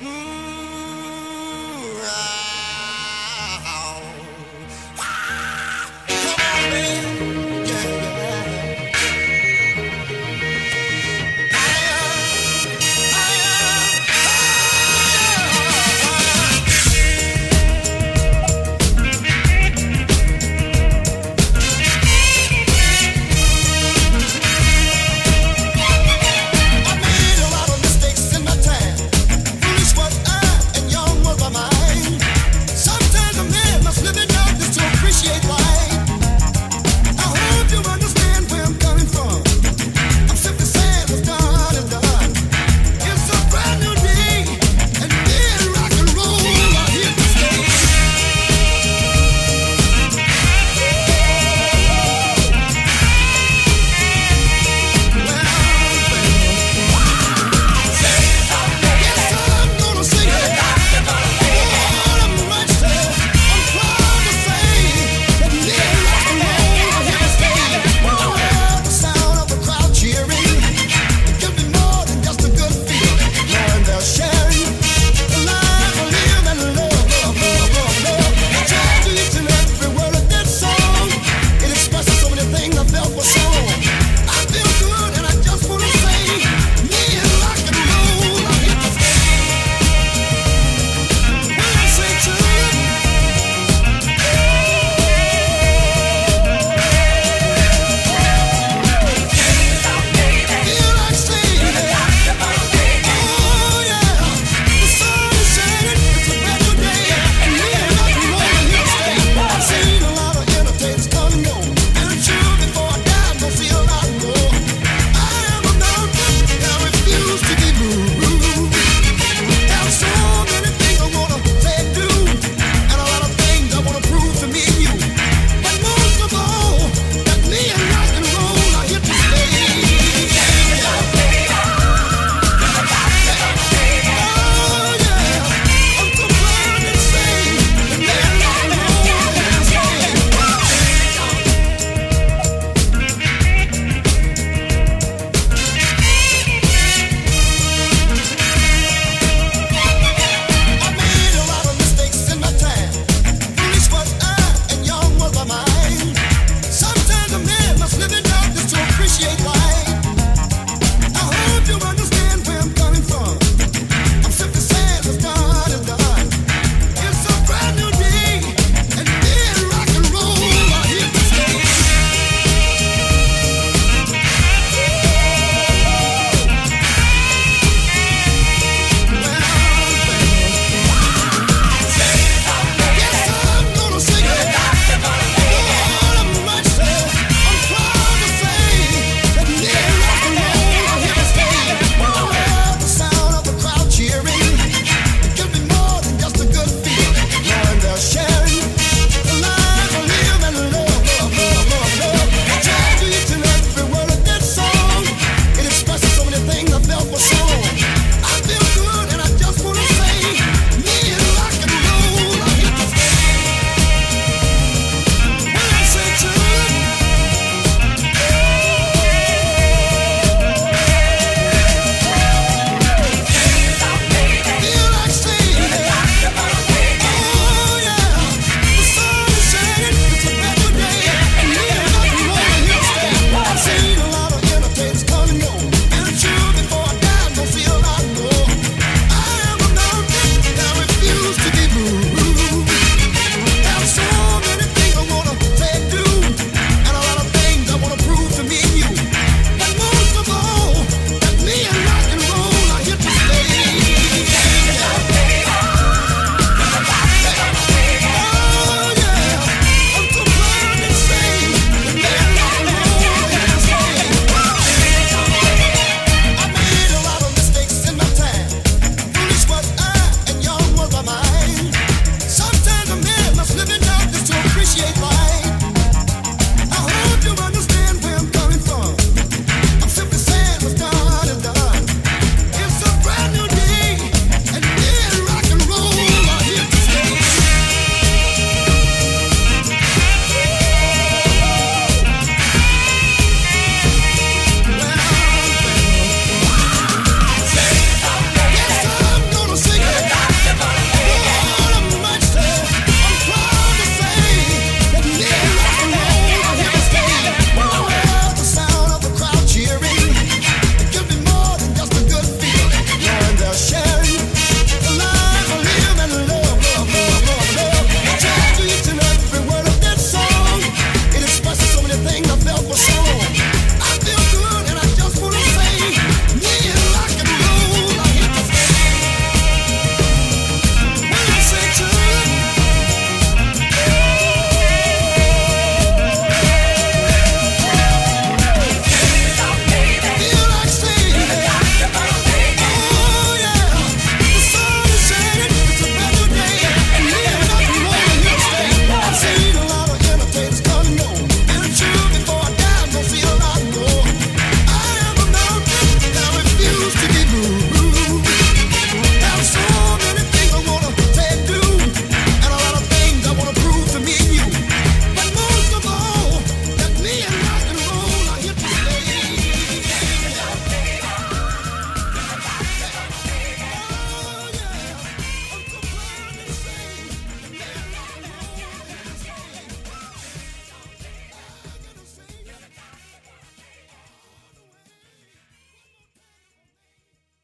Mm.